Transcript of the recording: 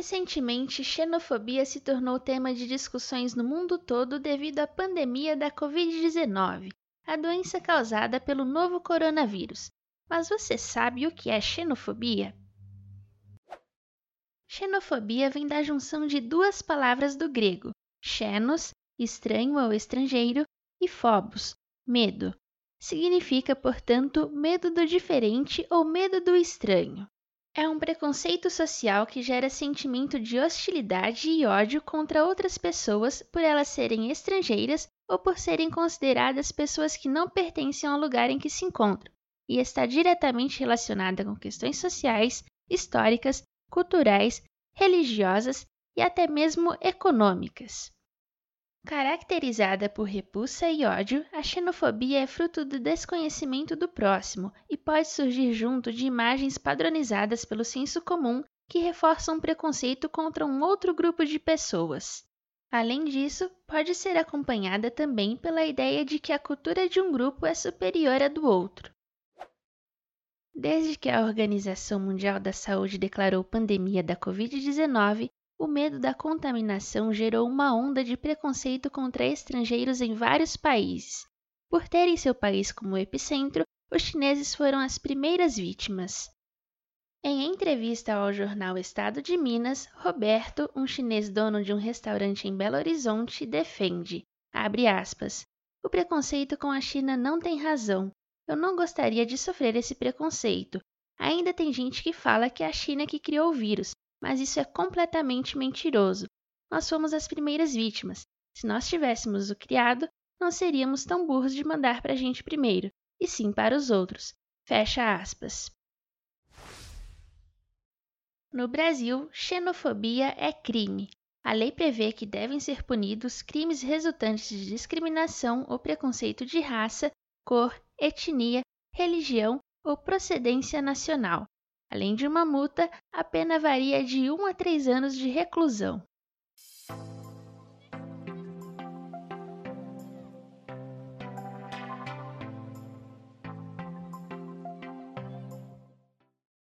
Recentemente, xenofobia se tornou tema de discussões no mundo todo devido à pandemia da Covid-19, a doença causada pelo novo coronavírus. Mas você sabe o que é xenofobia? Xenofobia vem da junção de duas palavras do grego, xenos, estranho ou estrangeiro, e phobos, medo. Significa, portanto, medo do diferente ou medo do estranho. É um preconceito social que gera sentimento de hostilidade e ódio contra outras pessoas por elas serem estrangeiras ou por serem consideradas pessoas que não pertencem ao lugar em que se encontram, e está diretamente relacionada com questões sociais, históricas, culturais, religiosas e até mesmo econômicas. Caracterizada por repulsa e ódio, a xenofobia é fruto do desconhecimento do próximo e pode surgir junto de imagens padronizadas pelo senso comum que reforçam um preconceito contra um outro grupo de pessoas. Além disso, pode ser acompanhada também pela ideia de que a cultura de um grupo é superior à do outro. Desde que a Organização Mundial da Saúde declarou pandemia da Covid-19, o medo da contaminação gerou uma onda de preconceito contra estrangeiros em vários países. Por terem seu país como epicentro, os chineses foram as primeiras vítimas. Em entrevista ao jornal Estado de Minas, Roberto, um chinês dono de um restaurante em Belo Horizonte, defende, aspas, o preconceito com a China não tem razão. Eu não gostaria de sofrer esse preconceito. Ainda tem gente que fala que é a China que criou o vírus, mas isso é completamente mentiroso. Nós fomos as primeiras vítimas. Se nós tivéssemos o criado, não seríamos tão burros de mandar para a gente primeiro, e sim para os outros. Fecha aspas. No Brasil, xenofobia é crime. A lei prevê que devem ser punidos crimes resultantes de discriminação ou preconceito de raça, cor, etnia, religião ou procedência nacional, Além de uma multa, a pena varia de 1 a 3 anos de reclusão.